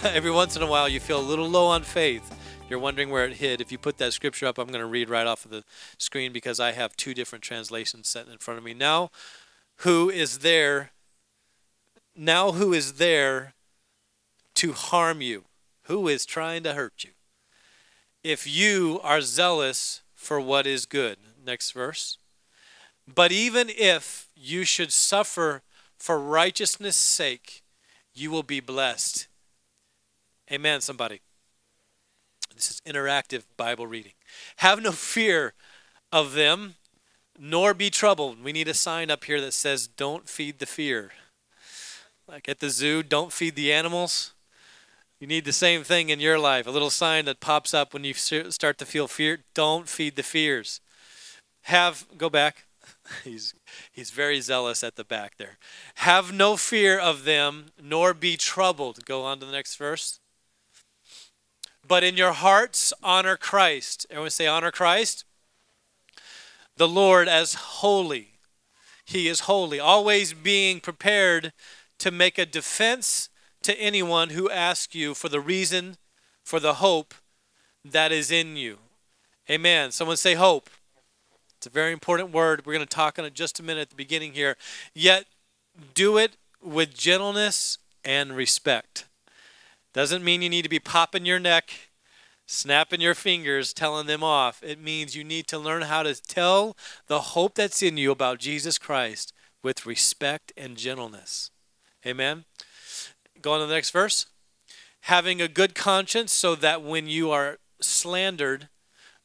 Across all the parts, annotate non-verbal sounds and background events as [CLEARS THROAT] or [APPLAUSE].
[LAUGHS] every once in a while you feel a little low on faith. You're wondering where it hid. If you put that scripture up, I'm going to read right off of the screen because I have two different translations set in front of me. Now, who is there? Now, who is there to harm you? Who is trying to hurt you? If you are zealous for what is good. Next verse. But even if you should suffer for righteousness' sake, you will be blessed. Amen, somebody. This is interactive Bible reading. Have no fear of them, nor be troubled. We need a sign up here that says, Don't feed the fear. Like at the zoo, don't feed the animals. You need the same thing in your life a little sign that pops up when you start to feel fear. Don't feed the fears. Have, go back. [LAUGHS] He's, he's very zealous at the back there. Have no fear of them, nor be troubled. Go on to the next verse. But in your hearts, honor Christ. Everyone say, honor Christ. The Lord as holy. He is holy, always being prepared to make a defense to anyone who asks you for the reason, for the hope that is in you. Amen. Someone say hope. It's a very important word. We're going to talk on it just a minute at the beginning here. Yet do it with gentleness and respect. Doesn't mean you need to be popping your neck, snapping your fingers, telling them off. It means you need to learn how to tell the hope that's in you about Jesus Christ with respect and gentleness. Amen. Go on to the next verse. Having a good conscience so that when you are slandered,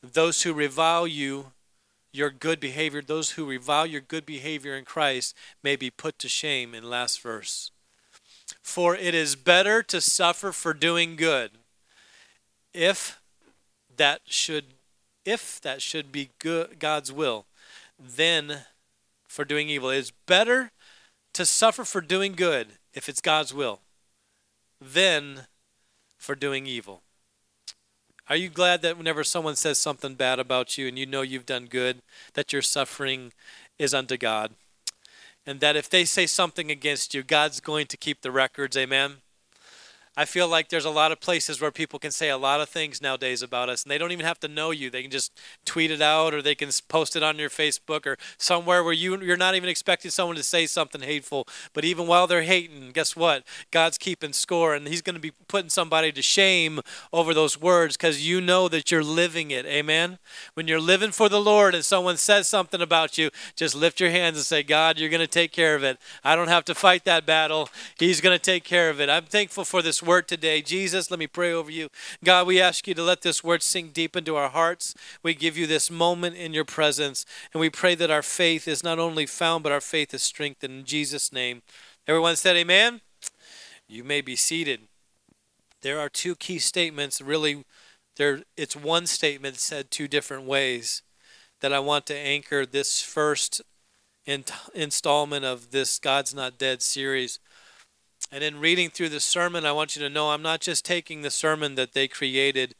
those who revile you, your good behavior, those who revile your good behavior in Christ may be put to shame in last verse. For it is better to suffer for doing good, if that should if that should be good, God's will, then for doing evil. It is better to suffer for doing good if it's God's will, than for doing evil. Are you glad that whenever someone says something bad about you and you know you've done good, that your suffering is unto God? And that if they say something against you, God's going to keep the records. Amen. I feel like there's a lot of places where people can say a lot of things nowadays about us, and they don't even have to know you. They can just tweet it out, or they can post it on your Facebook, or somewhere where you you're not even expecting someone to say something hateful. But even while they're hating, guess what? God's keeping score, and He's going to be putting somebody to shame over those words because you know that you're living it. Amen. When you're living for the Lord, and someone says something about you, just lift your hands and say, "God, you're going to take care of it. I don't have to fight that battle. He's going to take care of it." I'm thankful for this word today. Jesus, let me pray over you. God, we ask you to let this word sink deep into our hearts. We give you this moment in your presence, and we pray that our faith is not only found, but our faith is strengthened. In Jesus' name. Everyone said, Amen? You may be seated. There are two key statements, really, there it's one statement said two different ways that I want to anchor this first in, installment of this God's Not Dead series. And in reading through the sermon, I want you to know I'm not just taking the sermon that they created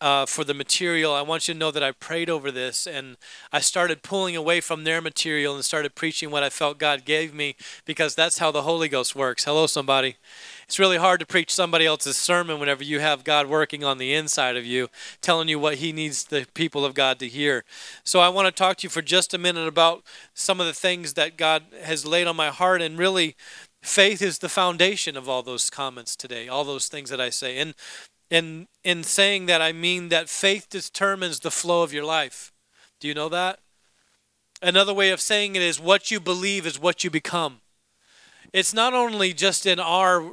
uh, for the material. I want you to know that I prayed over this and I started pulling away from their material and started preaching what I felt God gave me because that's how the Holy Ghost works. Hello, somebody. It's really hard to preach somebody else's sermon whenever you have God working on the inside of you, telling you what He needs the people of God to hear. So I want to talk to you for just a minute about some of the things that God has laid on my heart and really Faith is the foundation of all those comments today, all those things that I say. And in in saying that I mean that faith determines the flow of your life. Do you know that? Another way of saying it is what you believe is what you become. It's not only just in our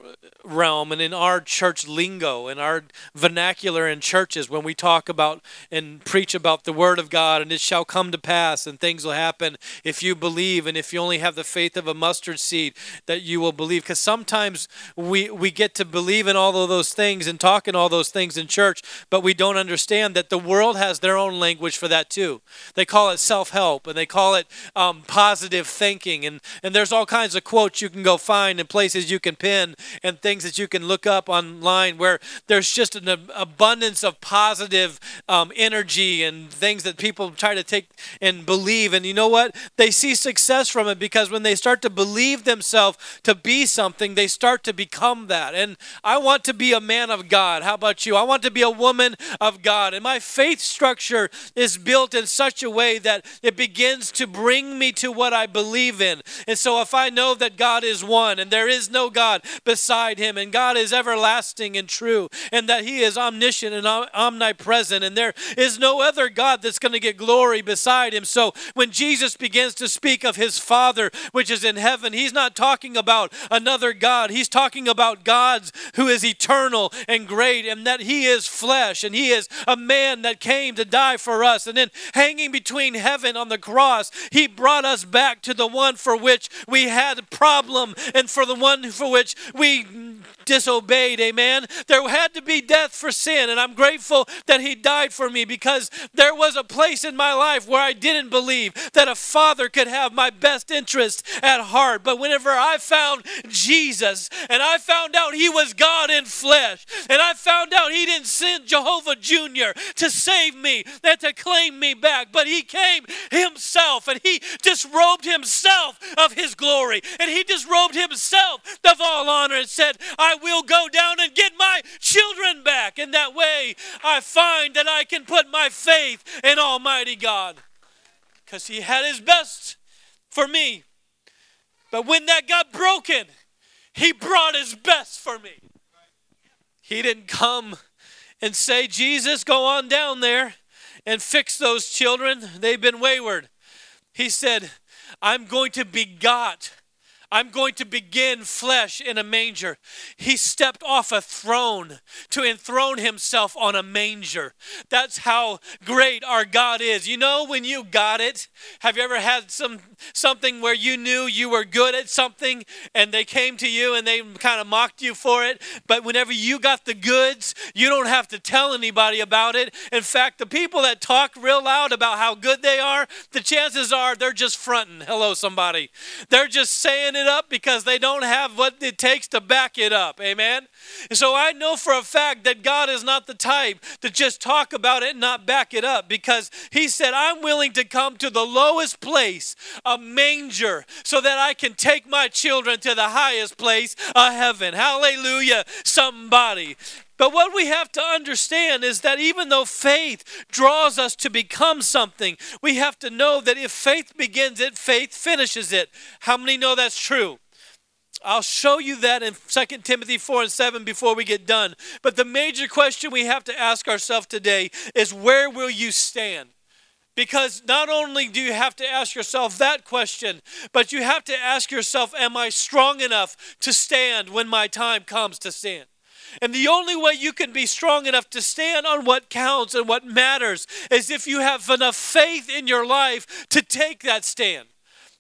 realm and in our church lingo and our vernacular in churches when we talk about and preach about the word of God and it shall come to pass and things will happen if you believe and if you only have the faith of a mustard seed that you will believe. Because sometimes we we get to believe in all of those things and talk in all those things in church but we don't understand that the world has their own language for that too. They call it self-help and they call it um, positive thinking and and there's all kinds of quotes you can go find and places you can pin and things that you can look up online where there's just an abundance of positive um, energy and things that people try to take and believe. And you know what? They see success from it because when they start to believe themselves to be something, they start to become that. And I want to be a man of God. How about you? I want to be a woman of God. And my faith structure is built in such a way that it begins to bring me to what I believe in. And so if I know that God is one and there is no God beside him, and God is everlasting and true, and that He is omniscient and omnipresent, and there is no other God that's going to get glory beside Him. So when Jesus begins to speak of His Father, which is in heaven, He's not talking about another God. He's talking about God's who is eternal and great, and that He is flesh, and He is a man that came to die for us. And then hanging between heaven on the cross, He brought us back to the one for which we had a and for the one for which we disobeyed. Amen. There had to be death for sin, and I'm grateful that He died for me because there was a place in my life where I didn't believe that a father could have my best interest at heart. But whenever I found Jesus and I found out He was God in flesh, and I found out He didn't send Jehovah Jr. to save me and to claim me back, but He came Himself and He disrobed Himself of His glory and He disrobed Himself of all honor and said, I Will go down and get my children back. In that way, I find that I can put my faith in Almighty God because He had His best for me. But when that got broken, He brought His best for me. He didn't come and say, Jesus, go on down there and fix those children. They've been wayward. He said, I'm going to begot I'm going to begin flesh in a manger. He stepped off a throne to enthrone himself on a manger. That's how great our God is. You know when you got it? Have you ever had some something where you knew you were good at something and they came to you and they kind of mocked you for it, but whenever you got the goods, you don't have to tell anybody about it. In fact, the people that talk real loud about how good they are, the chances are they're just fronting. Hello somebody. They're just saying it up because they don't have what it takes to back it up. Amen? And so I know for a fact that God is not the type to just talk about it and not back it up because He said, I'm willing to come to the lowest place, a manger, so that I can take my children to the highest place, a heaven. Hallelujah, somebody. But what we have to understand is that even though faith draws us to become something, we have to know that if faith begins it, faith finishes it. How many know that's true? I'll show you that in 2 Timothy 4 and 7 before we get done. But the major question we have to ask ourselves today is where will you stand? Because not only do you have to ask yourself that question, but you have to ask yourself, Am I strong enough to stand when my time comes to stand? And the only way you can be strong enough to stand on what counts and what matters is if you have enough faith in your life to take that stand.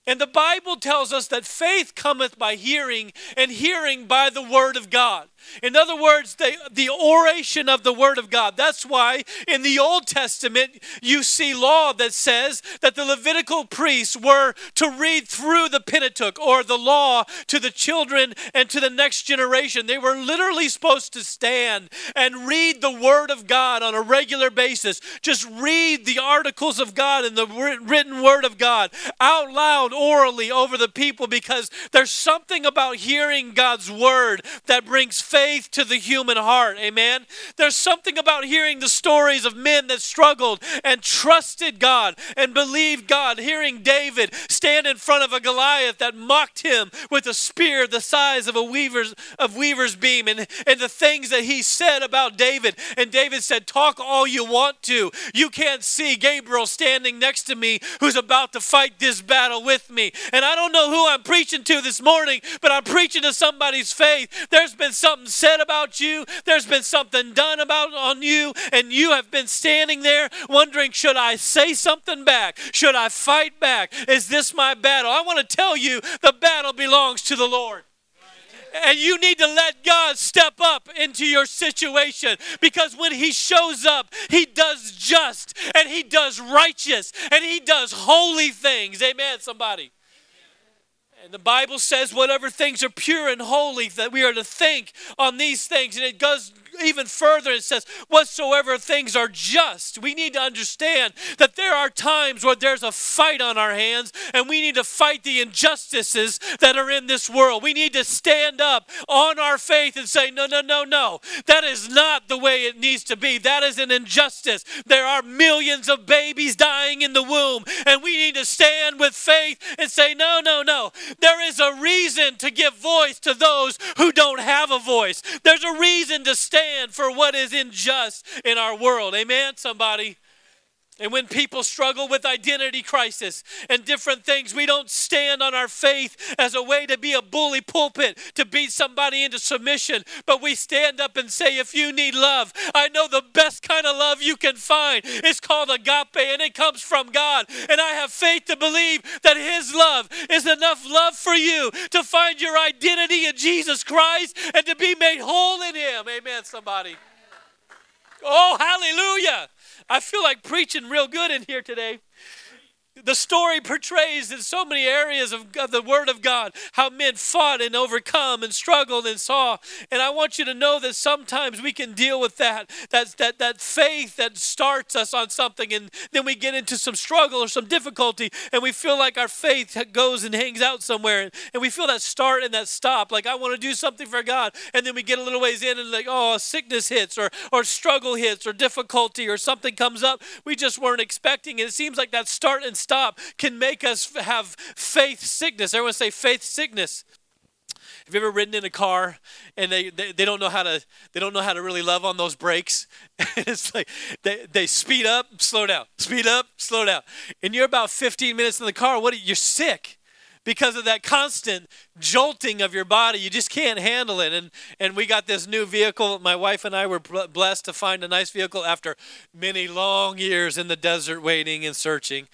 And the Bible tells us that faith cometh by hearing, and hearing by the word of God. In other words, the, the oration of the Word of God. That's why in the Old Testament you see law that says that the Levitical priests were to read through the Pentateuch or the law to the children and to the next generation. They were literally supposed to stand and read the Word of God on a regular basis. Just read the articles of God and the written Word of God out loud, orally over the people because there's something about hearing God's Word that brings faith faith to the human heart. Amen. There's something about hearing the stories of men that struggled and trusted God and believed God. Hearing David stand in front of a Goliath that mocked him with a spear the size of a weaver's of weaver's beam and, and the things that he said about David. And David said, Talk all you want to. You can't see Gabriel standing next to me who's about to fight this battle with me. And I don't know who I'm preaching to this morning, but I'm preaching to somebody's faith. There's been something said about you, there's been something done about on you, and you have been standing there wondering, should I say something back? Should I fight back? Is this my battle? I want to tell you the battle belongs to the Lord. And you need to let God step up into your situation because when He shows up, He does just and He does righteous and He does holy things. Amen, somebody. And the Bible says, whatever things are pure and holy, that we are to think on these things. And it goes even further, it says, whatsoever things are just. We need to understand that there are times where there's a fight on our hands, and we need to fight the injustices that are in this world. We need to stand up on our faith and say, no, no, no, no. That is not the way it needs to be. That is an injustice. There are millions of babies dying in the womb, and we need to stand with faith and say, no, no, no. There is a reason to give voice to those who don't have a voice. There's a reason to stand stand for what is unjust in our world. Amen, somebody? And when people struggle with identity crisis and different things, we don't stand on our faith as a way to be a bully pulpit, to beat somebody into submission, but we stand up and say, if you need love, I know the best kind of love you can find. It's called agape and it comes from God. And I have faith to believe that His love is enough love for you to find your identity in Jesus Christ and to be made whole in Him. Amen, somebody. Oh, hallelujah. I feel like preaching real good in here today the story portrays in so many areas of, the Word of God how men fought and overcome and struggled and saw. And I want you to know that sometimes we can deal with that. That's that that faith that starts us on something, and then we get into some struggle or some difficulty, and we feel like our faith goes and hangs out somewhere, and we feel that start and that stop. Like I want to do something for God, and then we get a little ways in, and like oh, sickness hits or or struggle hits or difficulty or something comes up we just weren't expecting. And it seems like that start and stop can make us have faith sickness. Everyone say faith sickness. Have you ever ridden in a car and they, they, they don't know how to they don't know how to really love on those brakes? [LAUGHS] it's like they, they speed up, slow down, speed up, slow down. And you're about 15 minutes in the car, what you're sick because of that constant jolting of your body. You just can't handle it. And and we got this new vehicle. My wife and I were blessed to find a nice vehicle after many long years in the desert waiting and searching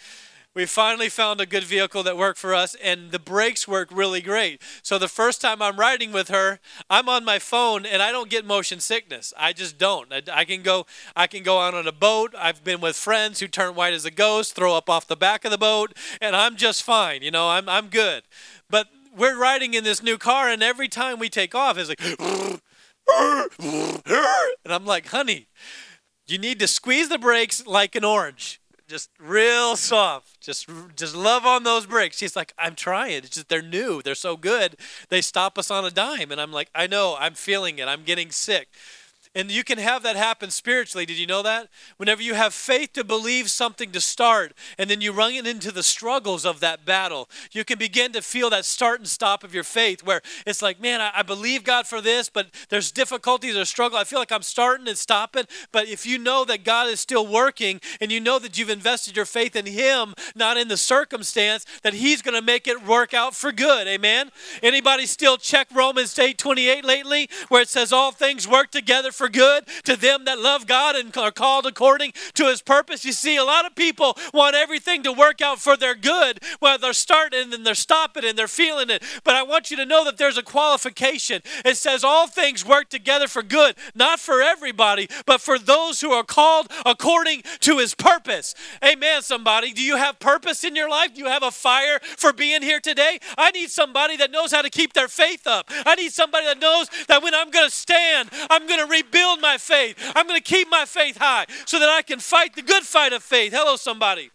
we finally found a good vehicle that worked for us and the brakes work really great. So the first time i'm riding with her i'm on my phone and i don't get motion sickness. I just don't. I, I can go i can go out on a boat. I've been with friends who turn white as a ghost throw up off the back of the boat and i'm just fine you know i'm, I'm good. But we're riding in this new car and every time we take off it's like [LAUGHS] and i'm like honey you need to squeeze the brakes like an orange just real soft. Just just love on those brakes. She's like, I'm trying. It's just they're new. They're so good. They stop us on a dime. And I'm like, I know. I'm feeling it. I'm getting sick. And you can have that happen spiritually. Did you know that? Whenever you have faith to believe something to start, and then you run it into the struggles of that battle, you can begin to feel that start and stop of your faith where it's like, man, I, believe God for this, but there's difficulties or struggle. I feel like I'm starting and stopping. But if you know that God is still working and you know that you've invested your faith in Him, not in the circumstance, that He's going to make it work out for good. Amen? Anybody still check Romans 8 28 lately where it says all things work together for good to them that love God and are called according to his purpose. You see, a lot of people want everything to work out for their good. Well, they're starting and they're stopping and they're feeling it. But I want you to know that there's a qualification. It says all things work together for good, not for everybody, but for those who are called according to his purpose. Amen, somebody. Do you have purpose in your life? Do you have a fire for being here today? I need somebody that knows how to keep their faith up. I need somebody that knows that when I'm going to stand, I'm going to rebuild build my faith. I'm going to keep my faith high so that I can fight the good fight of faith. Hello, somebody.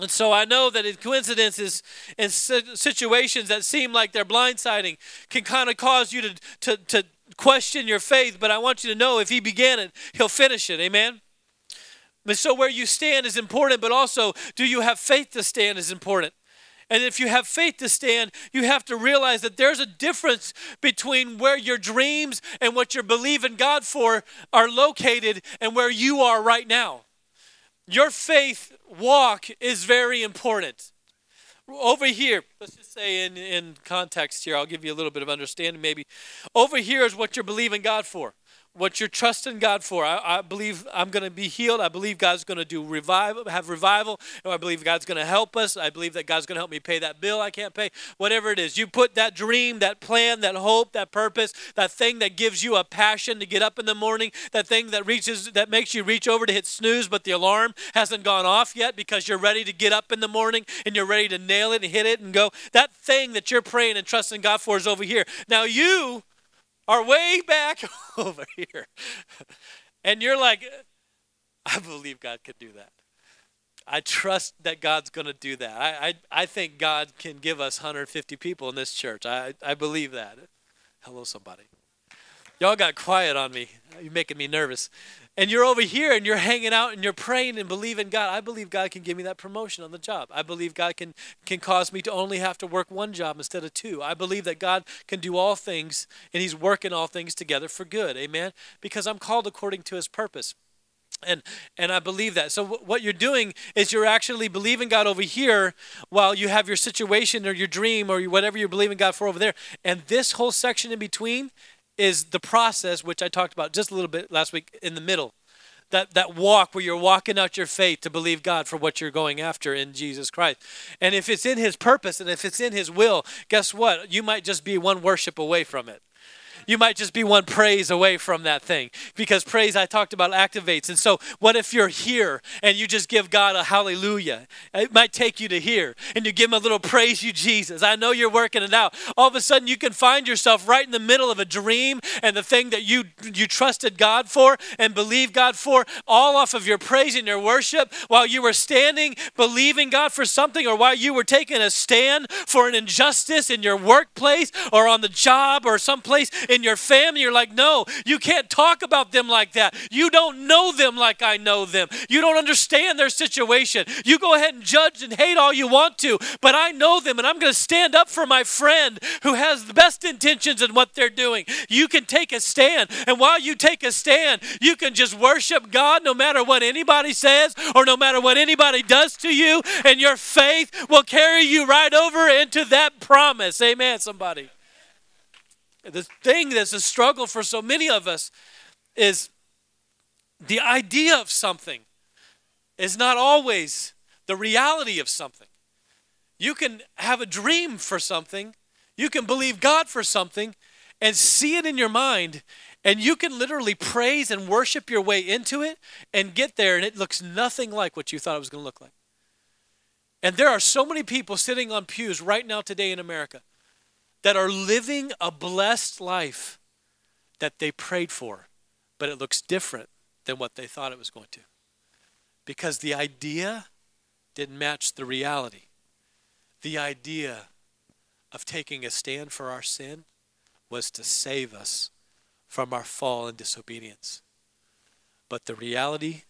And so I know that in coincidences and situations that seem like they're blindsiding can kind of cause you to, to, to question your faith, but I want you to know if He began it, He'll finish it. Amen? And so where you stand is important, but also do you have faith to stand is important. And if you have faith to stand, you have to realize that there's a difference between where your dreams and what you're believing God for are located and where you are right now. Your faith walk is very important. Over here, let's just say in, in context here, I'll give you a little bit of understanding maybe. Over here is what you're believing God for what you're trusting God for. I, I believe I'm going to be healed. I believe God's going to do revival, have revival. I believe God's going to help us. I believe that God's going to help me pay that bill I can't pay. Whatever it is, you put that dream, that plan, that hope, that purpose, that thing that gives you a passion to get up in the morning, that thing that reaches, that makes you reach over to hit snooze, but the alarm hasn't gone off yet because you're ready to get up in the morning and you're ready to nail it and hit it and go. That thing that you're praying and trusting God for is over here. Now you are way back [LAUGHS] over here. And you're like, I believe God could do that. I trust that God's going to do that. I, I, I think God can give us 150 people in this church. I, I believe that. Hello, somebody. Y'all got quiet on me. You're making me nervous and you're over here and you're hanging out and you're praying and believing God. I believe God can give me that promotion on the job. I believe God can can cause me to only have to work one job instead of two. I believe that God can do all things and he's working all things together for good. Amen. Because I'm called according to his purpose. And and I believe that. So what you're doing is you're actually believing God over here while you have your situation or your dream or whatever you're believing God for over there. And this whole section in between is the process, which I talked about just a little bit last week in the middle. That, that walk where you're walking out your faith to believe God for what you're going after in Jesus Christ. And if it's in His purpose and if it's in His will, guess what? You might just be one worship away from it you might just be one praise away from that thing because praise I talked about activates. And so, what if you're here and you just give God a hallelujah? It might take you to here and you give him a little praise you, Jesus. I know you're working it out. All of a sudden, you can find yourself right in the middle of a dream and the thing that you you trusted God for and believe God for, all off of your praise and your worship while you were standing believing God for something or while you were taking a stand for an injustice in your workplace or on the job or someplace in in your family, you're like, no, you can't talk about them like that. You don't know them like I know them. You don't understand their situation. You go ahead and judge and hate all you want to, but I know them and I'm going to stand up for my friend who has the best intentions in what they're doing. You can take a stand. And while you take a stand, you can just worship God no matter what anybody says or no matter what anybody does to you, and your faith will carry you right over into that promise. Amen, somebody. The thing that's a struggle for so many of us is the idea of something is not always the reality of something. You can have a dream for something, you can believe God for something, and see it in your mind, and you can literally praise and worship your way into it and get there, and it looks nothing like what you thought it was going to look like. And there are so many people sitting on pews right now today in America that are living a blessed life that they prayed for, but it looks different than what they thought it was going to. Because the idea didn't match the reality. The idea of taking a stand for our sin was to save us from our fall and disobedience. But the reality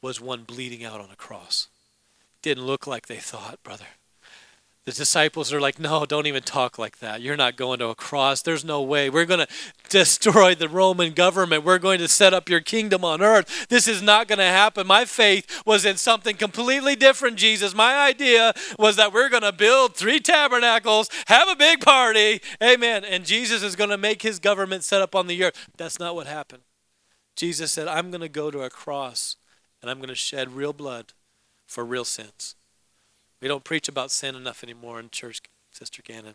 was one bleeding out on a cross. Didn't look like they thought, brother. The disciples are like, No, don't even talk like that. You're not going to a cross. There's no way. We're going [LAUGHS] to destroy the Roman government. We're going to set up your kingdom on earth. This is not going to happen. My faith was in something completely different, Jesus. My idea was that we're going to build three tabernacles, have a big party. Amen. And Jesus is going to make his government set up on the earth. That's not what happened. Jesus said, I'm going to go to a cross and I'm going to shed real blood for real sins. We don't preach about sin enough anymore in church, Sister Gannon,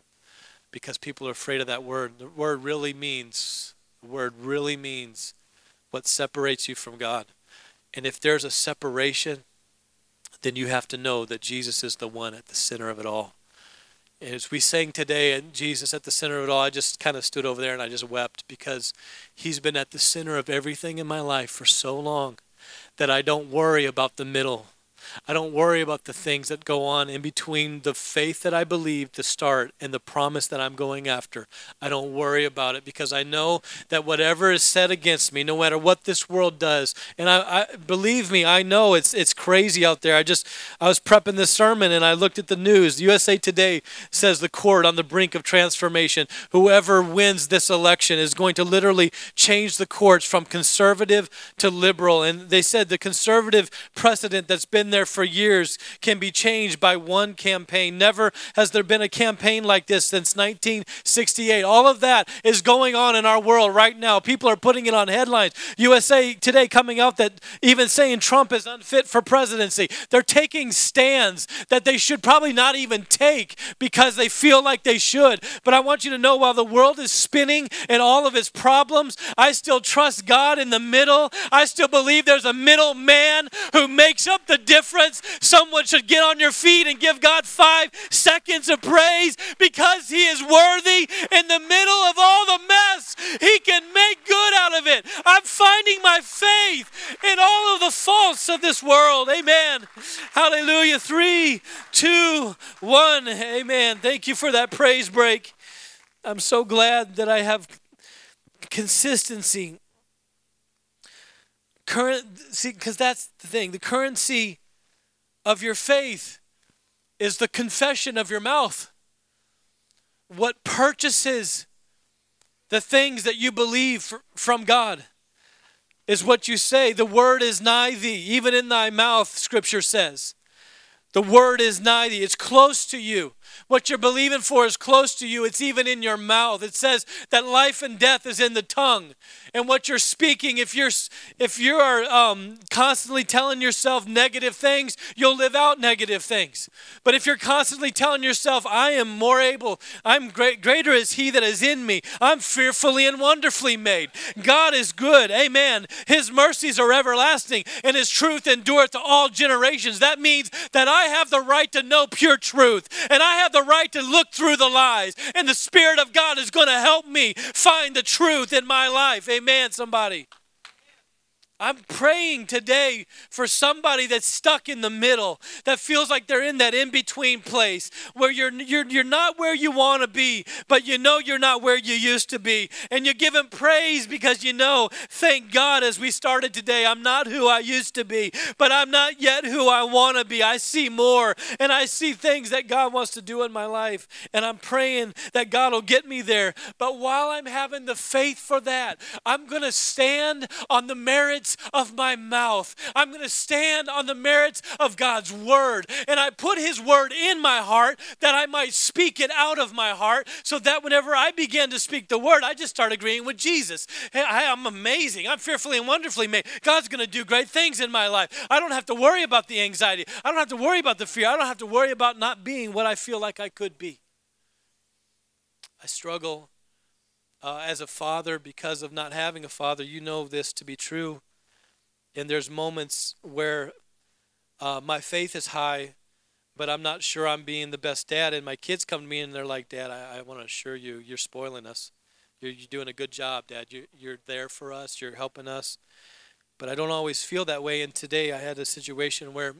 because people are afraid of that word. The word really means, the word really means what separates you from God. And if there's a separation, then you have to know that Jesus is the one at the center of it all. As we sang today, and Jesus at the center of it all, I just kind of stood over there and I just wept because He's been at the center of everything in my life for so long that I don't worry about the middle I don't worry about the things that go on in between the faith that I believe to start and the promise that I'm going after. I don't worry about it because I know that whatever is said against me, no matter what this world does, and I, I believe me, I know it's it's crazy out there. I just I was prepping this sermon and I looked at the news. USA Today says the court on the brink of transformation. Whoever wins this election is going to literally change the courts from conservative to liberal. And they said the conservative precedent that's been there for years can be changed by one campaign. Never has there been a campaign like this since 1968. All of that is going on in our world right now. People are putting it on headlines. USA Today coming out that even saying Trump is unfit for presidency. They're taking stands that they should probably not even take because they feel like they should. But I want you to know while the world is spinning and all of its problems, I still trust God in the middle. I still believe there's a middle man who makes up the difference. Someone should get on your feet and give God five seconds of praise because He is worthy in the middle of all the mess. He can make good out of it. I'm finding my faith in all of the faults of this world. Amen. Hallelujah. Three, two, one. Amen. Thank you for that praise break. I'm so glad that I have consistency current see because that's the thing the currency of your faith is the confession of your mouth. What purchases the things that you believe from god is what you say. The word is nigh thee even in thy mouth scripture says. The word is nigh thee. It's close to you what you're believing for is close to you. It's even in your mouth. It says that life and death is in the tongue. And what you're speaking, if you're if you are um, constantly telling yourself negative things, you'll live out negative things. But if you're constantly telling yourself, "I am more able, I'm great, greater is He that is in me. I'm fearfully and wonderfully made. God is good. Amen. His mercies are everlasting, and His truth endureth to all generations." That means that I have the right to know pure truth, and I have the right to look through the lies. And the Spirit of God is going to help me find the truth in my life. Amen, somebody. I'm praying today for somebody that's stuck in the middle, that feels like they're in that in between place where you're, you're, you're not where you want to be, but you know you're not where you used to be. And you give Him praise because you know, thank God, as we started today, I'm not who I used to be, but I'm not yet who I want to be. I see more and I see things that God wants to do in my life. And I'm praying that God will get me there. But while I'm having the faith for that, I'm going to stand on the merits of my mouth. I'm going to stand on the merits of God's word. And I put his word in my heart that I might speak it out of my heart so that whenever I began to speak the word, I just start agreeing with Jesus. Hey, I'm amazing. I'm fearfully and wonderfully made. God's going to do great things in my life. I don't have to worry about the anxiety. I don't have to worry about the fear. I don't have to worry about not being what I feel like I could be. I struggle uh, as a father because of not having a father. You know this to be true. And there's moments where uh, my faith is high, but I'm not sure I'm being the best dad. And my kids come to me and they're like, Dad, I, I want to assure you, you're spoiling us. You're, you're doing a good job, Dad. You're, you're there for us, you're helping us. But I don't always feel that way. And today I had a situation where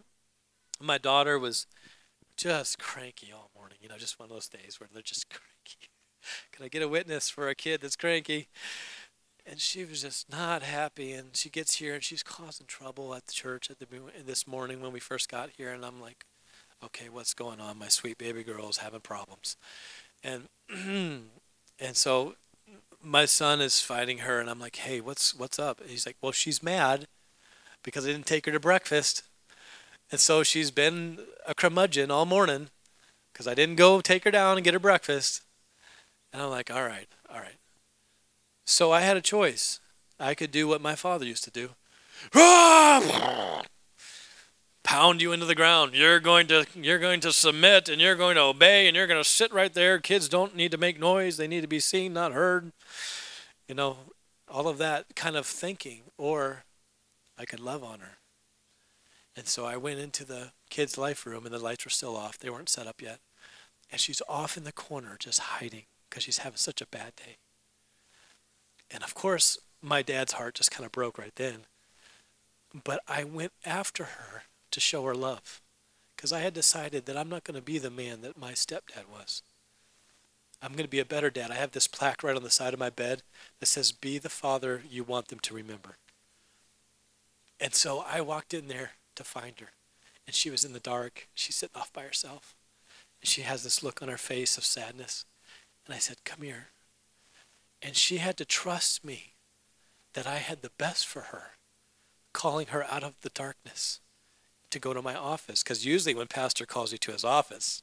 my daughter was just cranky all morning. You know, just one of those days where they're just [LAUGHS] cranky. Can I get a witness for a kid that's cranky? And she was just not happy and she gets here and she's causing trouble at the church at the this morning when we first got here and I'm like okay what's going on? My sweet baby girl is having problems. And [CLEARS THROAT] and so my son is fighting her and I'm like hey what's what's up? And he's like well she's mad because I didn't take her to breakfast. And so she's been a curmudgeon all morning because I didn't go take her down and get her breakfast. And I'm like all right all right so I had a choice. I could do what my father used to do. Pound you into the ground. You're going to you're going to submit and you're going to obey and you're going to sit right there. Kids don't need to make noise. They need to be seen, not heard. You know, all of that kind of thinking or I could love on her. And so I went into the kids' life room and the lights were still off. They weren't set up yet. And she's off in the corner just hiding because she's having such a bad day. And of course, my dad's heart just kind of broke right then. But I went after her to show her love. Because I had decided that I'm not going to be the man that my stepdad was. I'm going to be a better dad. I have this plaque right on the side of my bed that says, Be the father you want them to remember. And so I walked in there to find her. And she was in the dark. She's sitting off by herself. And she has this look on her face of sadness. And I said, Come here. And she had to trust me that I had the best for her, calling her out of the darkness to go to my office. Because usually when pastor calls you to his office,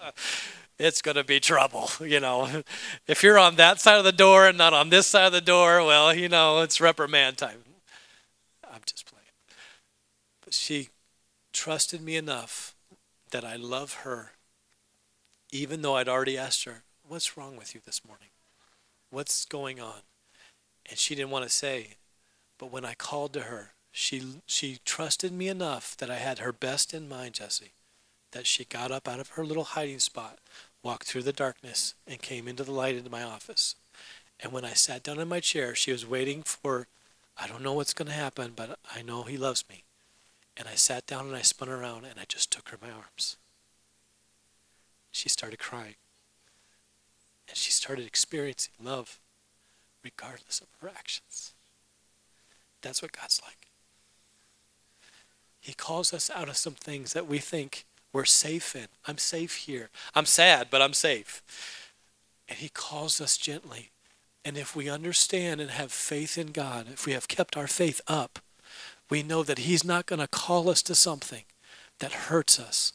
[LAUGHS] it's going to be trouble. You know, [LAUGHS] if you're on that side of the door and not on this side of the door, well, you know, it's reprimand time. I'm just playing. But she trusted me enough that I love her, even though I'd already asked her, What's wrong with you this morning? What's going on? And she didn't want to say. But when I called to her, she, she trusted me enough that I had her best in mind, Jesse, that she got up out of her little hiding spot, walked through the darkness, and came into the light into my office. And when I sat down in my chair, she was waiting for, I don't know what's going to happen, but I know he loves me. And I sat down and I spun around and I just took her in my arms. She started crying. And she started experiencing love regardless of her actions. That's what God's like. He calls us out of some things that we think we're safe in. I'm safe here. I'm sad, but I'm safe. And He calls us gently. And if we understand and have faith in God, if we have kept our faith up, we know that He's not going to call us to something that hurts us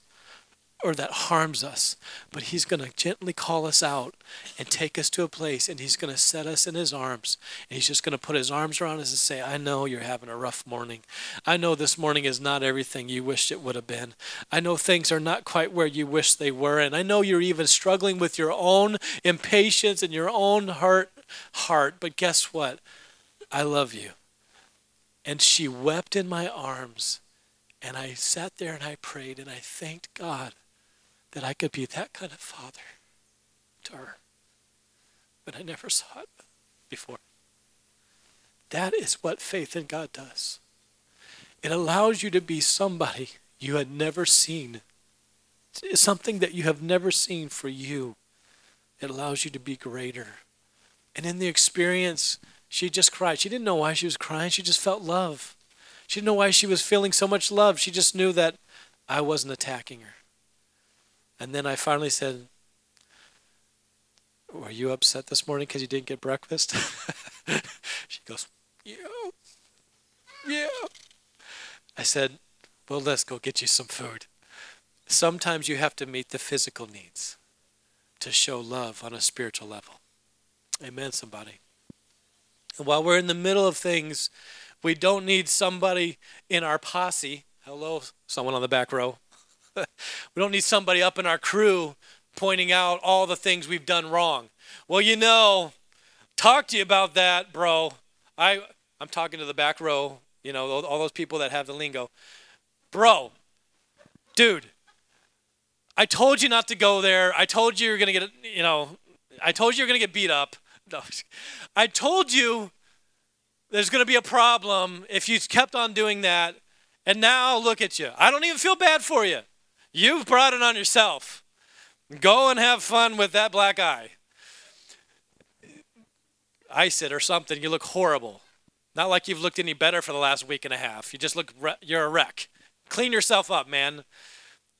or that harms us, but He's going to gently call us out and take us to a place, and He's going to set us in His arms. And He's just going to put His arms around us and say, I know you're having a rough morning. I know this morning is not everything you wished it would have been. I know things are not quite where you wish they were, and I know you're even struggling with your own impatience and your own heart, but guess what? I love you. And she wept in my arms. And I sat there and I prayed and I thanked God that I could be that kind of father to her. But I never saw it before. That is what faith in God does. It allows you to be somebody you had never seen, something that you have never seen for you. It allows you to be greater. And in the experience, she just cried. She didn't know why she was crying. She just felt love. She didn't know why she was feeling so much love. She just knew that I wasn't attacking her. And then I finally said, Were you upset this morning because you didn't get breakfast? [LAUGHS] she goes, Yeah. Yeah. I said, Well, let's go get you some food. Sometimes you have to meet the physical needs to show love on a spiritual level. Amen, somebody. And while we're in the middle of things, we don't need somebody in our posse. Hello, someone on the back row. [LAUGHS] we don't need somebody up in our crew pointing out all the things we've done wrong. Well, you know, talk to you about that, bro. I I'm talking to the back row, you know, all those people that have the lingo. Bro, dude, I told you not to go there. I told you you're going to get, you know, I told you you're going to get beat up. [LAUGHS] I told you there's going to be a problem if you kept on doing that. And now look at you. I don't even feel bad for you. You've brought it on yourself. Go and have fun with that black eye. Ice it or something. You look horrible. Not like you've looked any better for the last week and a half. You just look, you're a wreck. Clean yourself up, man.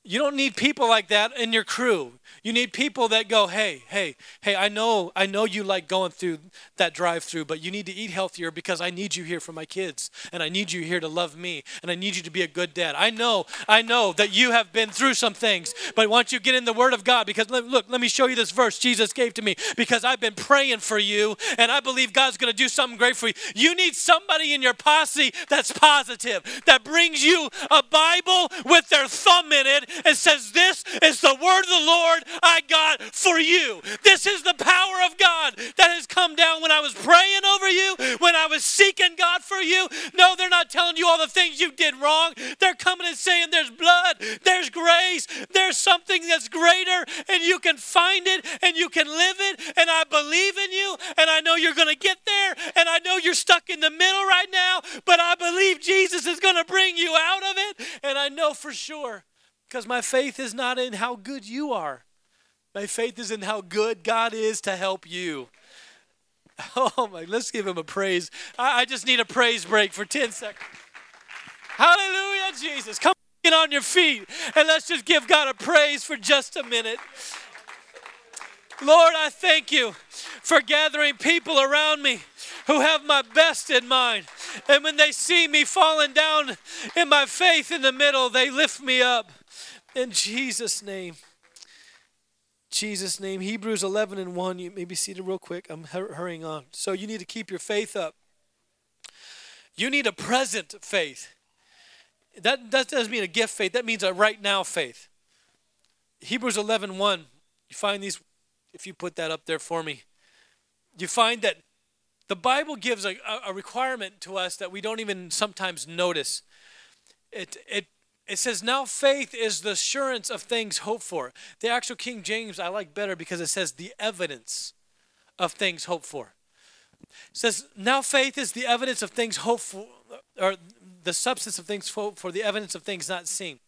You don't need people like that in your crew. You need people that go, hey, hey, hey, I know, I know you like going through that drive through, but you need to eat healthier because I need you here for my kids. And I need you here to love me. And I need you to be a good dad. I know, I know that you have been through some things, but don't you get in the Word of God? Because look, let me show you this verse Jesus gave to me because I've been praying for you and I believe God's going to do something great for you. You need somebody in your posse that's positive, that brings you a Bible with their thumb in it and says, This is the word of the Lord I got for you. This is the power of God that has come down when I was praying over you, when I was seeking God for you. No, they're not telling you all the things you did wrong. They're coming and saying there's blood, there's grace, there's something that's greater, and you can find it and you can live it. And I believe in you, and I know you're going to get there, and I know you're stuck in the middle right now, but I believe Jesus is going to bring you out of it. And I know for sure because my faith is not in how good you are. My faith is in how good God is to help you. [LAUGHS] Oh my, let's give him a praise. I, I just need a praise break for 10 seconds. Hallelujah, Jesus. Come get on your feet and let's just give God a praise for just a minute. Lord, I thank you for gathering people around me who have my best in mind. And when they see me falling down in my faith in the middle, they lift me up. In Jesus' name. Jesus' name. Hebrews 11 and 1. You may be seated real quick. I'm hurrying on. So you need to keep your faith up. You need a present faith. That, that doesn't mean a gift faith, that means a right now faith. Hebrews 11 1. You find these, if you put that up there for me, you find that the Bible gives a, a requirement to us that we don't even sometimes notice. It, it it says, Now faith is the assurance of things hoped for. The actual King James I like better because it says the evidence of things hoped for. It says, Now faith is the evidence of things hoped for, or the substance of things hoped for, the evidence of things not seen.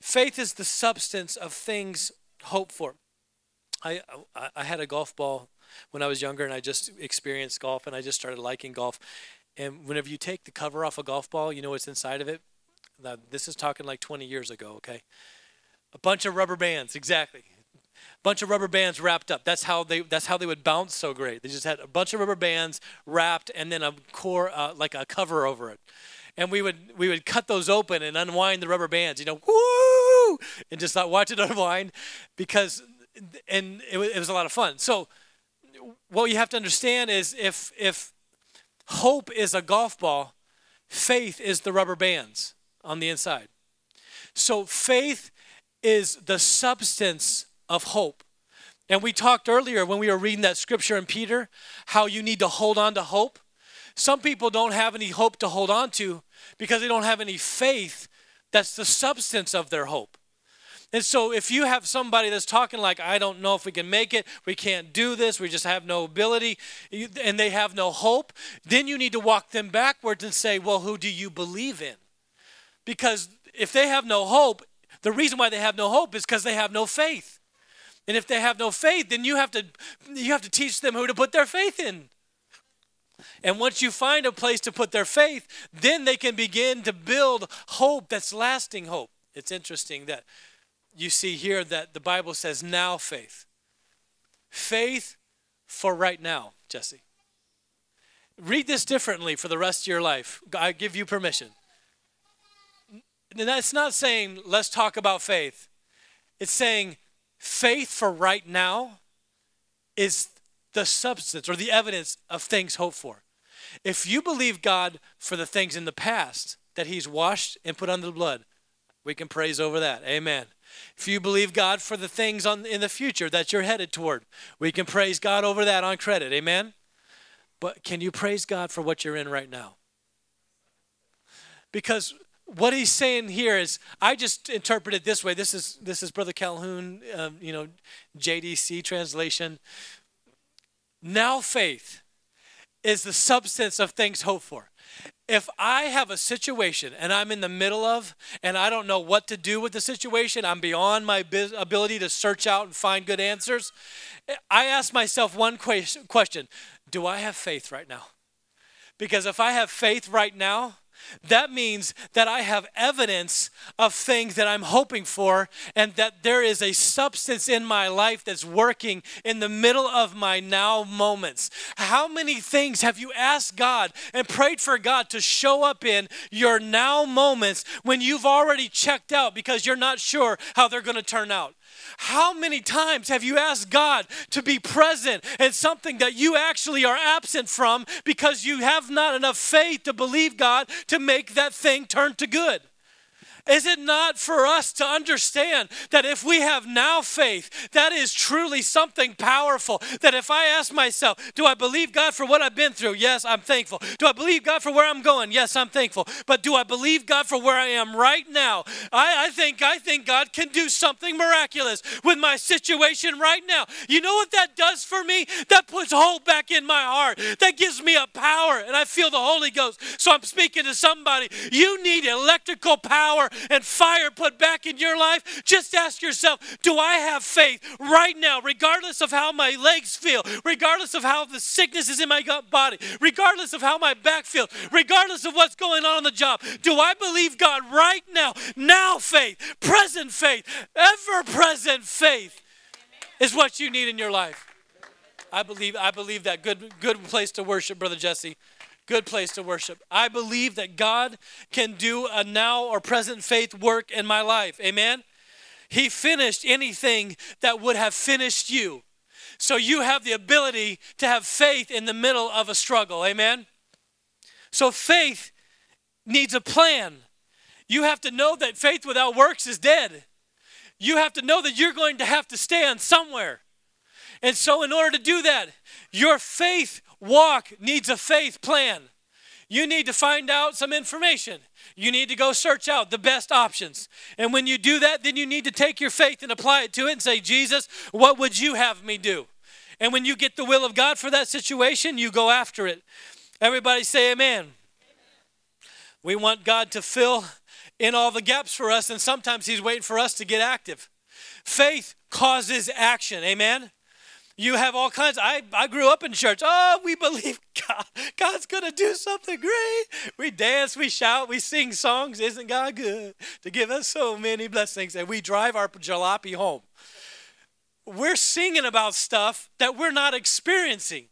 Faith is the substance of things hoped for. I, I, I had a golf ball when I was younger and I just experienced golf and I just started liking golf. And whenever you take the cover off a golf ball, you know what's inside of it? Now, this is talking like 20 years ago, okay? A bunch of rubber bands, exactly. A bunch of rubber bands wrapped up. That's how they that's how they would bounce so great. They just had a bunch of rubber bands wrapped and then a core uh, like a cover over it. And we would we would cut those open and unwind the rubber bands, you know, woo, and just not watch it [LAUGHS] unwind because and it, it was a lot of fun. So what you have to understand is if if hope is a golf ball, faith is the rubber bands on the inside. So faith is the substance of hope. And we talked earlier when we were reading that scripture in Peter how you need to hold on to hope. Some people don't have any hope to hold on to because they don't have any faith that's the substance of their hope. And so if you have somebody that's talking like, I don't know if we can make it, we can't do this, we just have no ability, and they have no hope, then you need to walk them backwards and say, Well, who do you believe in? Because if they have no hope, the reason why they have no hope is because they have no faith. And if they have no faith, then you have to you have to teach them who to put their faith in. And once you find a place to put their faith, then they can begin to build hope that's lasting hope. It's interesting that you see here that the Bible says now faith. Faith for right now, Jesse. Read this differently for the rest of your life. I give you permission. That's not saying let's talk about faith. It's saying faith for right now is the substance or the evidence of things hoped for. If you believe God for the things in the past that He's washed and put under the blood, we can praise over that. Amen. If you believe God for the things on, in the future that you're headed toward, we can praise God over that on credit. Amen. But can you praise God for what you're in right now? Because what he's saying here is i just interpret it this way. This is this is brother calhoun um, you know jdc translation. Now faith is the substance of things hoped for. If i have a situation and i'm in the middle of and i don't know what to do with the situation i'm beyond my ability to search out and find good answers i ask myself one question. Do i have faith right now? Because if i have faith right now that means that I have evidence of things that I'm hoping for, and that there is a substance in my life that's working in the middle of my now moments. How many things have you asked God and prayed for God to show up in your now moments when you've already checked out because you're not sure how they're going to turn out? How many times have you asked God to be present in something that you actually are absent from because you have not enough faith to believe God to make that thing turn to good? Is it not for us to understand that if we have now faith, that is truly something powerful? That if I ask myself, do I believe God for what I've been through? Yes, I'm thankful. Do I believe God for where I'm going? Yes, I'm thankful. But do I believe God for where I am right now? I, I think I think God can do something miraculous with my situation right now. You know what that does for me? That puts hope back in my heart. That gives me a power, and I feel the Holy Ghost. So I'm speaking to somebody. You need electrical power and fire put back in your life. Just ask yourself, do I have faith right now, regardless of how my legs feel, regardless of how the sickness is in my body, regardless of how my back feels, regardless of what's going on on the job? Do I believe God right now? Now faith, present faith, ever present faith is what you need in your life. I believe I believe that good good place to worship, brother Jesse. Good place to worship. I believe that God can do a now or present faith work in my life. Amen. He finished anything that would have finished you. So you have the ability to have faith in the middle of a struggle. Amen. So faith needs a plan. You have to know that faith without works is dead. You have to know that you're going to have to stand somewhere. And so, in order to do that, your faith walk needs a faith plan. You need to find out some information. You need to go search out the best options. And when you do that, then you need to take your faith and apply it to it and say, Jesus, what would you have me do? And when you get the will of God for that situation, you go after it. Everybody say amen. amen. We want God to fill in all the gaps for us, and sometimes He's waiting for us to get active. Faith causes action. Amen. You have all kinds. I, I grew up in church. Oh, we believe [LAUGHS] God. God's going to do something great. We dance, we shout, we sing songs. Isn't God good to give us so many blessings? And we drive our jalopy home. We're singing about stuff that we're not experiencing.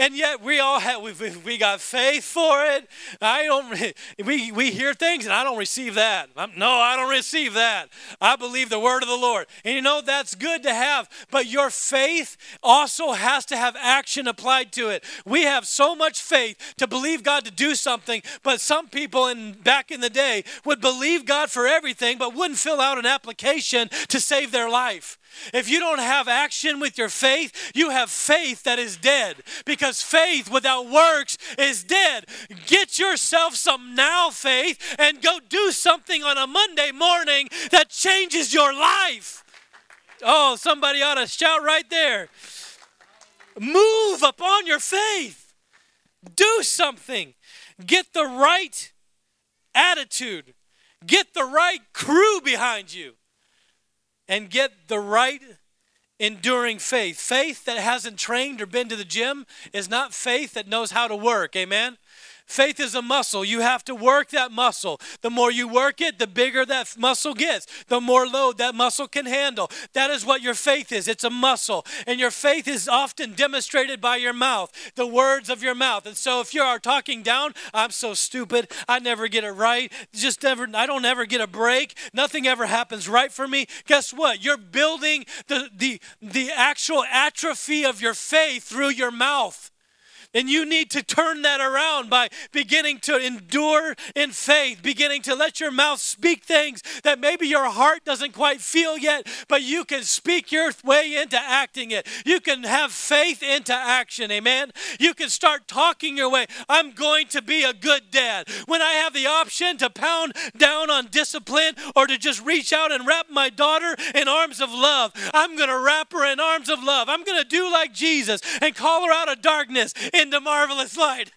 And yet we all have we, we got faith for it. I don't we we hear things and I don't receive that. I'm, no, I don't receive that. I believe the word of the Lord. And you know that's good to have, but your faith also has to have action applied to it. We have so much faith to believe God to do something, but some people in back in the day would believe God for everything but wouldn't fill out an application to save their life. If you don't have action with your faith, you have faith that is dead because faith without works is dead. Get yourself some now faith and go do something on a Monday morning that changes your life. Oh, somebody ought to shout right there. Move upon your faith. Do something. Get the right attitude. Get the right crew behind you and get the right enduring faith. Faith that hasn't trained or been to the gym is not faith that knows how to work. Amen? Faith is a muscle. You have to work that muscle. The more you work it, the bigger that muscle gets, the more load that muscle can handle. That is what your faith is. It's a muscle. And your faith is often demonstrated by your mouth, the words of your mouth. And so if you are talking down, I'm so stupid. I never get it right. Just never, I don't ever get a break. Nothing ever happens right for me. Guess what? You're building the, the, the actual atrophy of your faith through your mouth. And you need to turn that around by beginning to endure in faith, beginning to let your mouth speak things that maybe your heart doesn't quite feel yet, but you can speak your way into acting it. You can have faith into action. Amen. You can start talking your way. I'm going to be a good dad. When I have the option to pound down on discipline or to just reach out and wrap my daughter in arms of love, I'm going to wrap her in arms of love. I'm going to do like Jesus and call her out of darkness into marvelous light.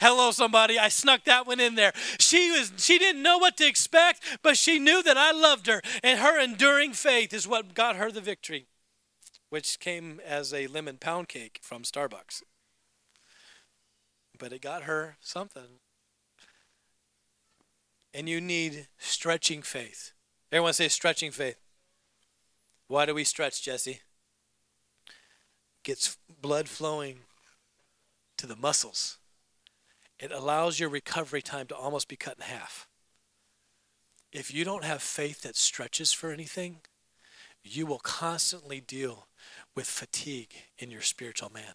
Hello, somebody. I snuck that one in there. She was she didn't know what to expect, but she knew that I loved her, and her enduring faith is what got her the victory, which came as a lemon pound cake from Starbucks. But it got her something. And you need stretching faith. Everyone say stretching faith. Why do we stretch, Jesse? Gets blood flowing to the muscles. It allows your recovery time to almost be cut in half. If you don't have faith that stretches for anything, you will constantly deal with fatigue in your spiritual man.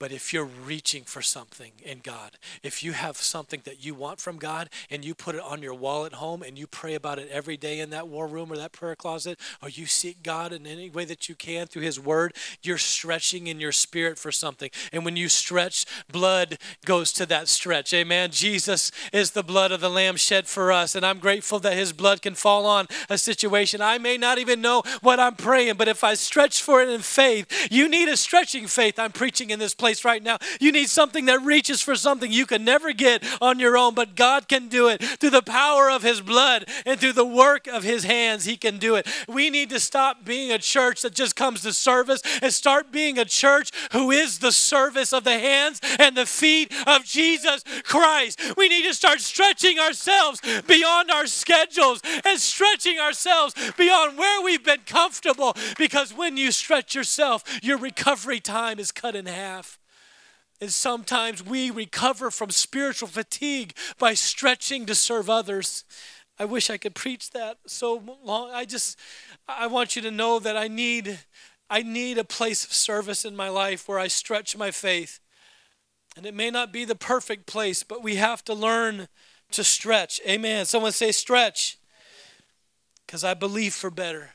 But if you're reaching for something in God, if you have something that you want from God and you put it on your wall at home and you pray about it every day in that war room or that prayer closet, or you seek God in any way that you can through His Word, you're stretching in your spirit for something. And when you stretch, blood goes to that stretch. Amen. Jesus is the blood of the Lamb shed for us. And I'm grateful that His blood can fall on a situation. I may not even know what I'm praying, but if I stretch for it in faith, you need a stretching faith. I'm preaching in this place right now. You need something that reaches for something you can never get on your own, but God can do it through the power of His blood and through the work of His hands. He can do it. We need to stop being a church that just comes to service and start being a church who is the service of the hands and the feet of Jesus Christ. We need to start stretching ourselves beyond our schedules and stretching ourselves beyond where we've been comfortable because when you stretch yourself, your recovery time is cut in half. And sometimes we recover from spiritual fatigue by stretching to serve others. I wish I could preach that so long. I just I want you to know that I need I need a place of service in my life where I stretch my faith. And it may not be the perfect place, but we have to learn to stretch. Amen. Someone say stretch. Cuz I believe for better.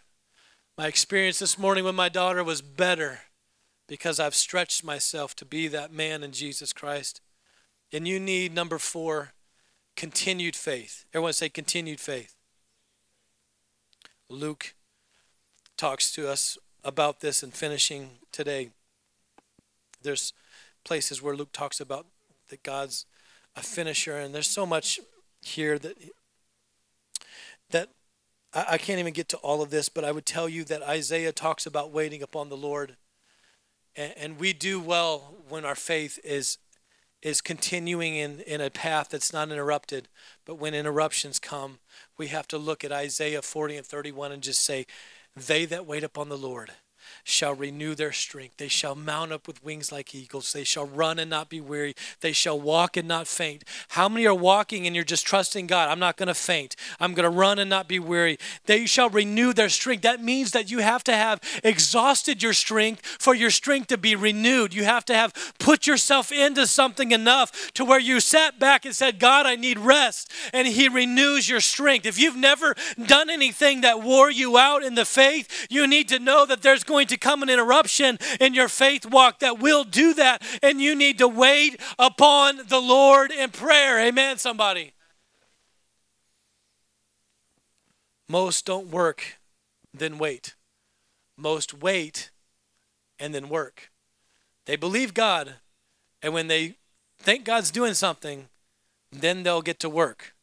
My experience this morning with my daughter was better because I've stretched myself to be that man in Jesus Christ. And you need, number four, continued faith. Everyone say continued faith. Luke talks to us about this in finishing today. There's places where Luke talks about that God's a finisher, and there's so much here that that I, I can't even get to all of this, but I would tell you that Isaiah talks about waiting upon the Lord. And, and we do well when our faith is is continuing in, in a path that's not interrupted. But when interruptions come, we have to look at Isaiah 40 and 31 and just say, They that wait upon the Lord shall renew their strength. They shall mount up with wings like eagles. They shall run and not be weary. They shall walk and not faint. How many are walking and you're just trusting God? I'm not going to faint. I'm going to run and not be weary. They shall renew their strength. That means that you have to have exhausted your strength for your strength to be renewed. You have to have put yourself into something enough to where you sat back and said, God, I need rest. And He renews your strength. If you've never done anything that wore you out in the faith, you need to know that there's going to come an interruption in your faith walk that will do that. And you need to wait upon the Lord in prayer. Amen, somebody. Most don't work, then wait. Most wait and then work. They believe God, and when they think God's doing something, then they'll get to work.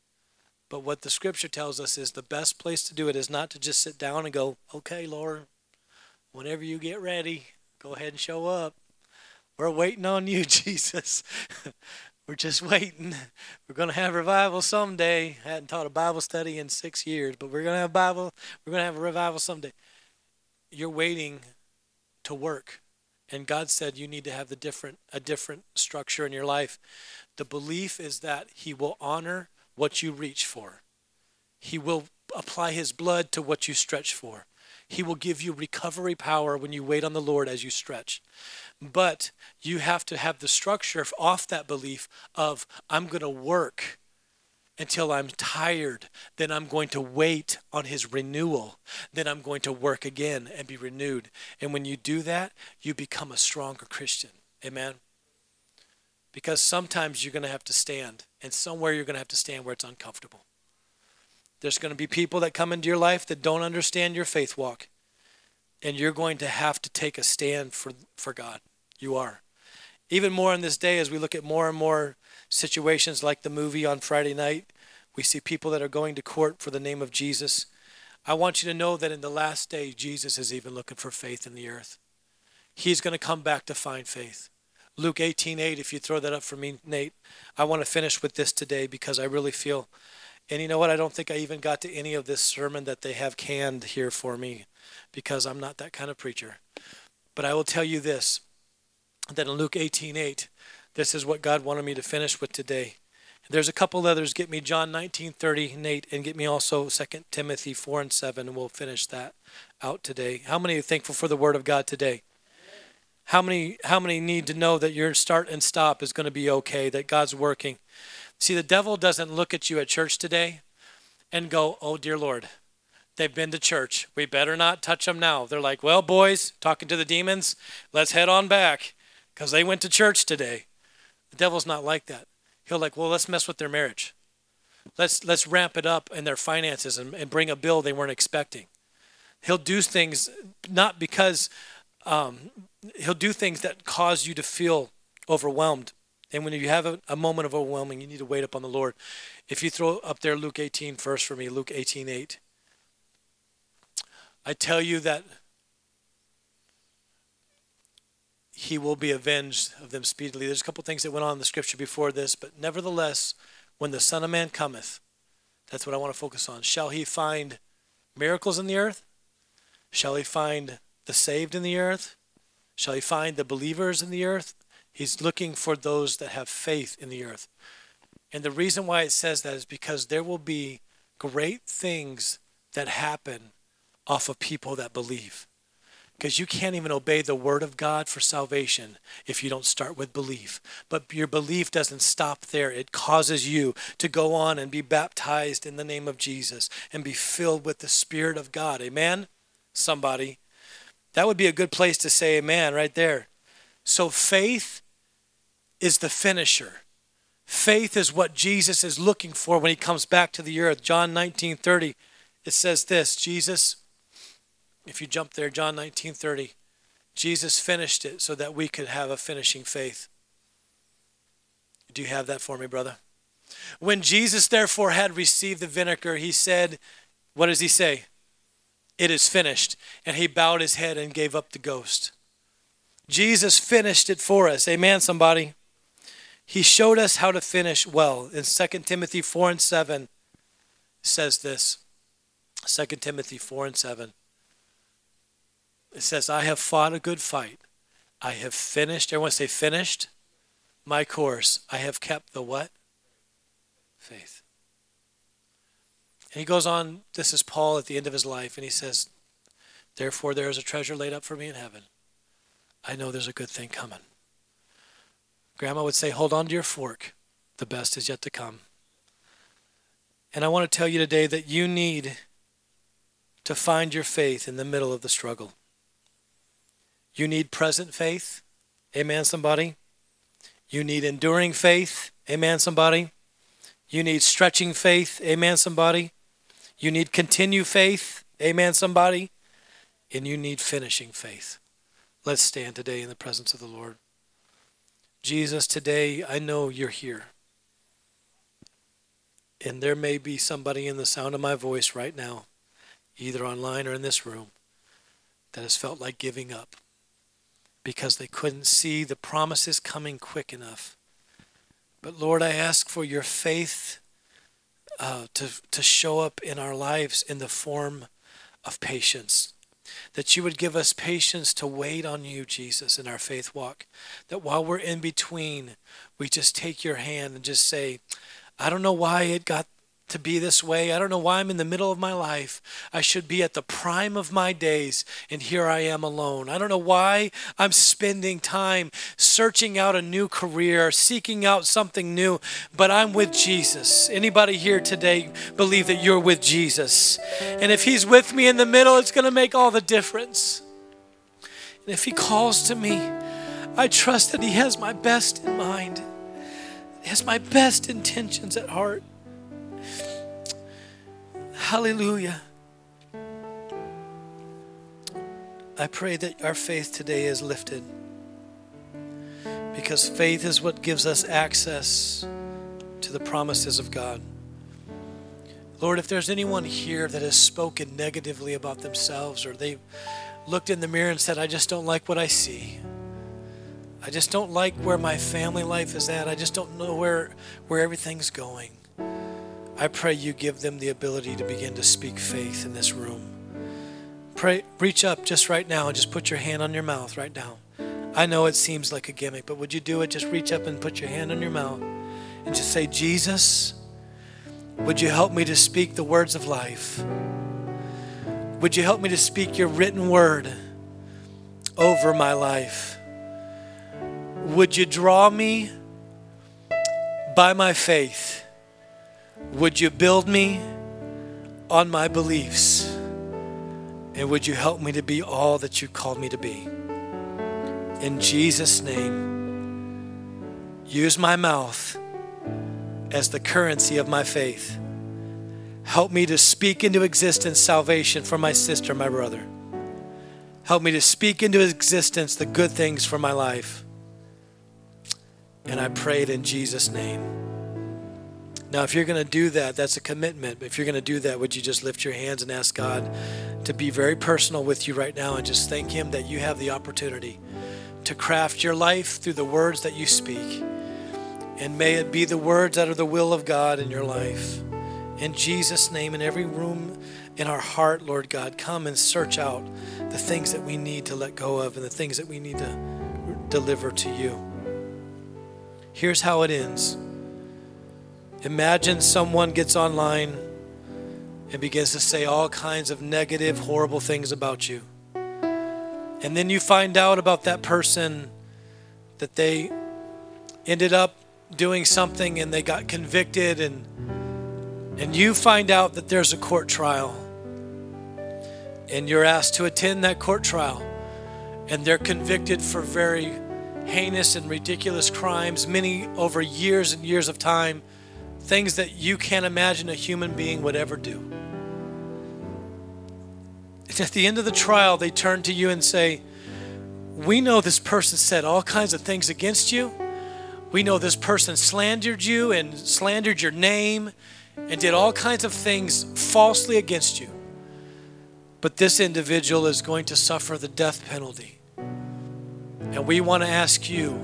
But what the scripture tells us is the best place to do it is not to just sit down and go, okay, Lord, whenever you get ready, go ahead and show up. We're waiting on you, [LAUGHS] Jesus. We're just waiting. We're going to have revival someday. I hadn't taught a Bible study in six years, but we're going to have Bible. We're going to have a revival someday. You're waiting to work, and God said you need to have the different a different structure in your life. The belief is that He will honor what you reach for. He will apply His blood to what you stretch for. He will give you recovery power when you wait on the Lord as you stretch. But you have to have the structure off that belief of, I'm going to work until I'm tired. Then I'm going to wait on His renewal. Then I'm going to work again and be renewed. And when you do that, you become a stronger Christian. Amen. Because sometimes you're going to have to stand, and somewhere you're going to have to stand where it's uncomfortable. There's going to be people that come into your life that don't understand your faith walk. And you're going to have to take a stand for, for God. You are. Even more in this day, as we look at more and more situations like the movie on Friday night, we see people that are going to court for the name of Jesus. I want you to know that in the last day, Jesus is even looking for faith in the earth. He's going to come back to find faith. Luke 18 8, if you throw that up for me, Nate. I want to finish with this today because I really feel and you know what? I don't think I even got to any of this sermon that they have canned here for me because I'm not that kind of preacher. But I will tell you this that in Luke 18:8, this is what God wanted me to finish with today. There's a couple others. Get me John 19:30, Nate, and get me also 2 Timothy 4 and 7, and we'll finish that out today. How many are thankful for the Word of God today? How many how many need to know that your start and stop is going to be okay, that God's working? See, the devil doesn't look at you at church today and go, "Oh dear Lord, they've been to church. We better not touch them now." They're like, "Well, boys, talking to the demons, let's head on back because they went to church today." The devil's not like that. He'll like, "Well, let's mess with their marriage. Let's let's ramp it up in their finances and, and bring a bill they weren't expecting." He'll do things not because um, he'll do things that cause you to feel overwhelmed. And when you have a, a, moment of overwhelming, you need to wait upon the Lord. If you throw up there Luke 18 first for me, Luke 18 8. I tell you that he will be avenged of them speedily. There's a couple things that went on in the scripture before this, but nevertheless, when the Son of Man cometh, that's what I want to focus on. Shall he find miracles in the earth? Shall he find the saved in the earth? Shall he find the believers in the earth? He's looking for those that have faith in the earth. And the reason why it says that is because there will be great things that happen off of people that believe. Because you can't even obey the word of God for salvation if you don't start with belief. But your belief doesn't stop there. It causes you to go on and be baptized in the name of Jesus and be filled with the Spirit of God. Amen? Somebody. That would be a good place to say amen right there. So faith is the finisher. Faith is what Jesus is looking for when he comes back to the earth. John 19:30 it says this, Jesus if you jump there John 19:30 Jesus finished it so that we could have a finishing faith. Do you have that for me, brother? When Jesus therefore had received the vinegar, he said, what does he say? It is finished. And he bowed his head and gave up the ghost. Jesus finished it for us. Amen, somebody. He showed us how to finish well. In 2 Timothy 4 and 7 says this. 2 Timothy 4 and 7. It says, I have fought a good fight. I have finished. Everyone say finished my course. I have kept the what? Faith. And he goes on, this is Paul at the end of his life, and he says, Therefore, there is a treasure laid up for me in heaven. I know there's a good thing coming. Grandma would say, Hold on to your fork. The best is yet to come. And I want to tell you today that you need to find your faith in the middle of the struggle. You need present faith. Amen, somebody. You need enduring faith. Amen, somebody. You need stretching faith. Amen, somebody. You need continue faith. Amen, somebody. And you need finishing faith. Let's stand today in the presence of the Lord. Jesus, today I know you're here. And there may be somebody in the sound of my voice right now, either online or in this room, that has felt like giving up because they couldn't see the promises coming quick enough. But Lord, I ask for your faith uh, to, to show up in our lives in the form of patience. That you would give us patience to wait on you, Jesus, in our faith walk. That while we're in between, we just take your hand and just say, I don't know why it got to be this way. I don't know why I'm in the middle of my life. I should be at the prime of my days, and here I am alone. I don't know why I'm spending time searching out a new career, seeking out something new, but I'm with Jesus. Anybody here today believe that you're with Jesus? And if He's with me in the middle, it's going to make all the difference. And if He calls to me, I trust that He has my best in mind, He has my best intentions at heart. Hallelujah. I pray that our faith today is lifted because faith is what gives us access to the promises of God. Lord, if there's anyone here that has spoken negatively about themselves or they've looked in the mirror and said, I just don't like what I see. I just don't like where my family life is at. I just don't know where, where everything's going. I pray you give them the ability to begin to speak faith in this room. Pray, reach up just right now and just put your hand on your mouth right now. I know it seems like a gimmick, but would you do it? Just reach up and put your hand on your mouth and just say, Jesus, would you help me to speak the words of life? Would you help me to speak your written word over my life? Would you draw me by my faith? Would you build me on my beliefs? And would you help me to be all that you called me to be? In Jesus' name, use my mouth as the currency of my faith. Help me to speak into existence salvation for my sister, my brother. Help me to speak into existence the good things for my life. And I pray it in Jesus' name. Now, if you're going to do that, that's a commitment. If you're going to do that, would you just lift your hands and ask God to be very personal with you right now and just thank Him that you have the opportunity to craft your life through the words that you speak? And may it be the words that are the will of God in your life. In Jesus' name, in every room in our heart, Lord God, come and search out the things that we need to let go of and the things that we need to deliver to you. Here's how it ends Imagine someone gets online and begins to say all kinds of negative, horrible things about you. And then you find out about that person that they ended up doing something and they got convicted and and you find out that there's a court trial. And you're asked to attend that court trial. And they're convicted for very heinous and ridiculous crimes many over years and years of time things that you can't imagine a human being would ever do and at the end of the trial they turn to you and say we know this person said all kinds of things against you we know this person slandered you and slandered your name and did all kinds of things falsely against you. But this individual is going to suffer the death penalty. And we want to ask you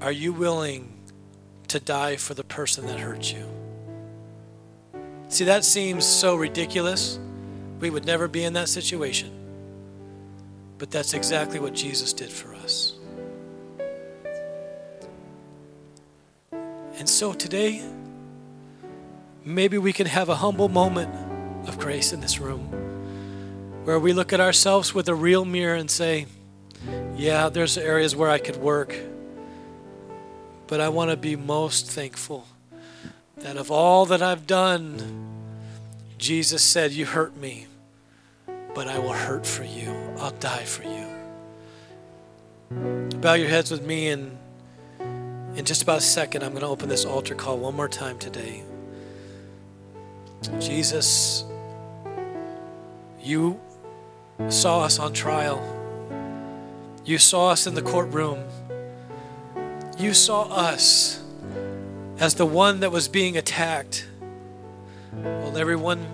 are you willing to die for the person that hurt you? See, that seems so ridiculous. We would never be in that situation. But that's exactly what Jesus did for us. And so today, maybe we can have a humble moment of grace in this room where we look at ourselves with a real mirror and say, Yeah, there's areas where I could work, but I want to be most thankful that of all that I've done, Jesus said, You hurt me, but I will hurt for you. I'll die for you. Bow your heads with me and in just about a second, I'm going to open this altar call one more time today. Jesus, you saw us on trial. You saw us in the courtroom. You saw us as the one that was being attacked. Well, everyone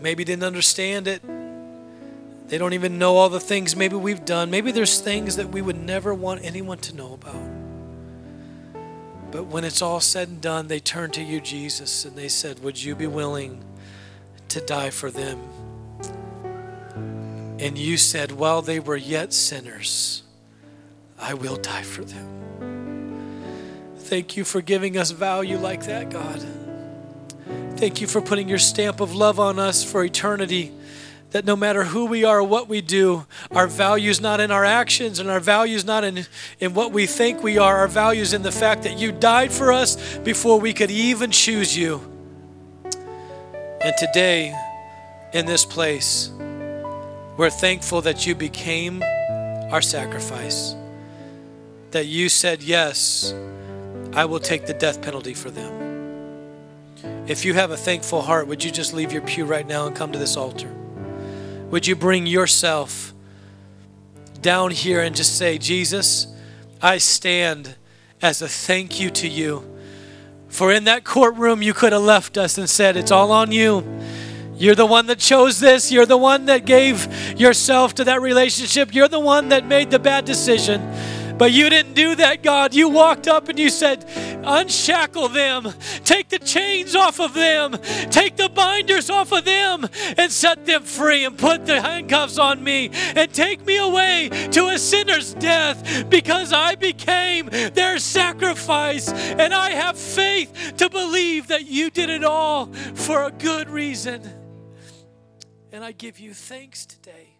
maybe didn't understand it. They don't even know all the things maybe we've done. Maybe there's things that we would never want anyone to know about. But when it's all said and done, they turned to you, Jesus, and they said, Would you be willing to die for them? And you said, While they were yet sinners, I will die for them. Thank you for giving us value like that, God. Thank you for putting your stamp of love on us for eternity that no matter who we are or what we do, our value is not in our actions and our value is not in, in what we think we are. Our value is in the fact that you died for us before we could even choose you. And today, in this place, we're thankful that you became our sacrifice, that you said, Yes, I will take the death penalty for them. If you have a thankful heart, would you just leave your pew right now and come to this altar? Would you bring yourself down here and just say, Jesus, I stand as a thank you to you. For in that courtroom, you could have left us and said, It's all on you. You're the one that chose this. You're the one that gave yourself to that relationship. You're the one that made the bad decision. But you didn't do that, God. You walked up and you said, Unshackle them. Take the chains off of them. Take the binders off of them and set them free and put the handcuffs on me and take me away to a sinner's death because I became their sacrifice. And I have faith to believe that you did it all for a good reason. And I give you thanks today.